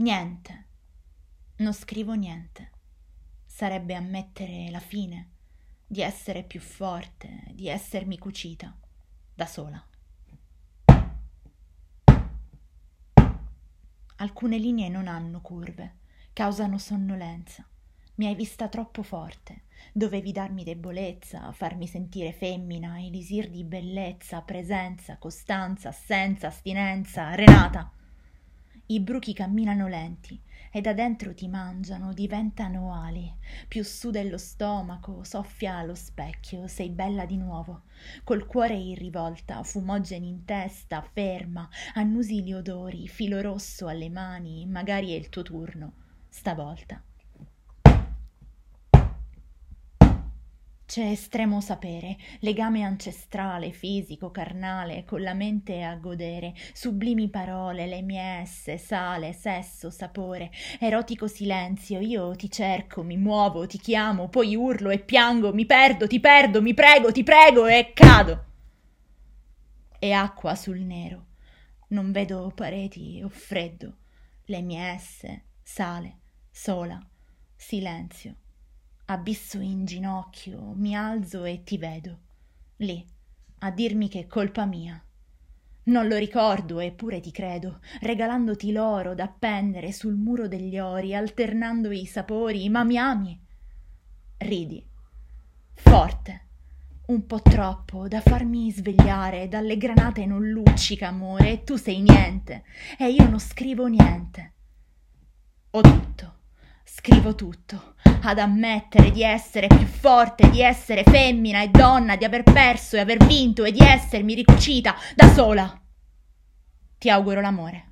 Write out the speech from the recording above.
Niente. Non scrivo niente. Sarebbe ammettere la fine, di essere più forte, di essermi cucita, da sola. Alcune linee non hanno curve, causano sonnolenza. Mi hai vista troppo forte, dovevi darmi debolezza, farmi sentire femmina, elisir di bellezza, presenza, costanza, assenza, astinenza, Renata. I bruchi camminano lenti e da dentro ti mangiano, diventano ali. Più su dello stomaco, soffia allo specchio, sei bella di nuovo. Col cuore in rivolta, fumogeni in testa, ferma, annusi gli odori, filo rosso alle mani, magari è il tuo turno, stavolta. C'è estremo sapere, legame ancestrale, fisico, carnale, con la mente a godere, sublimi parole, le mie esse, sale, sesso, sapore, erotico silenzio, io ti cerco, mi muovo, ti chiamo, poi urlo e piango, mi perdo, ti perdo, mi prego, ti prego e cado. E acqua sul nero, non vedo pareti o freddo, le mie esse, sale, sola, silenzio abisso in ginocchio, mi alzo e ti vedo, lì, a dirmi che è colpa mia. Non lo ricordo, eppure ti credo, regalandoti l'oro da appendere sul muro degli ori, alternando i sapori, ma mi ami. Ridi, forte, un po' troppo, da farmi svegliare, dalle granate non luccica, amore, e tu sei niente, e io non scrivo niente. Ho tutto, scrivo tutto, ad ammettere di essere più forte, di essere femmina e donna, di aver perso e aver vinto e di essermi ricucita da sola. Ti auguro l'amore.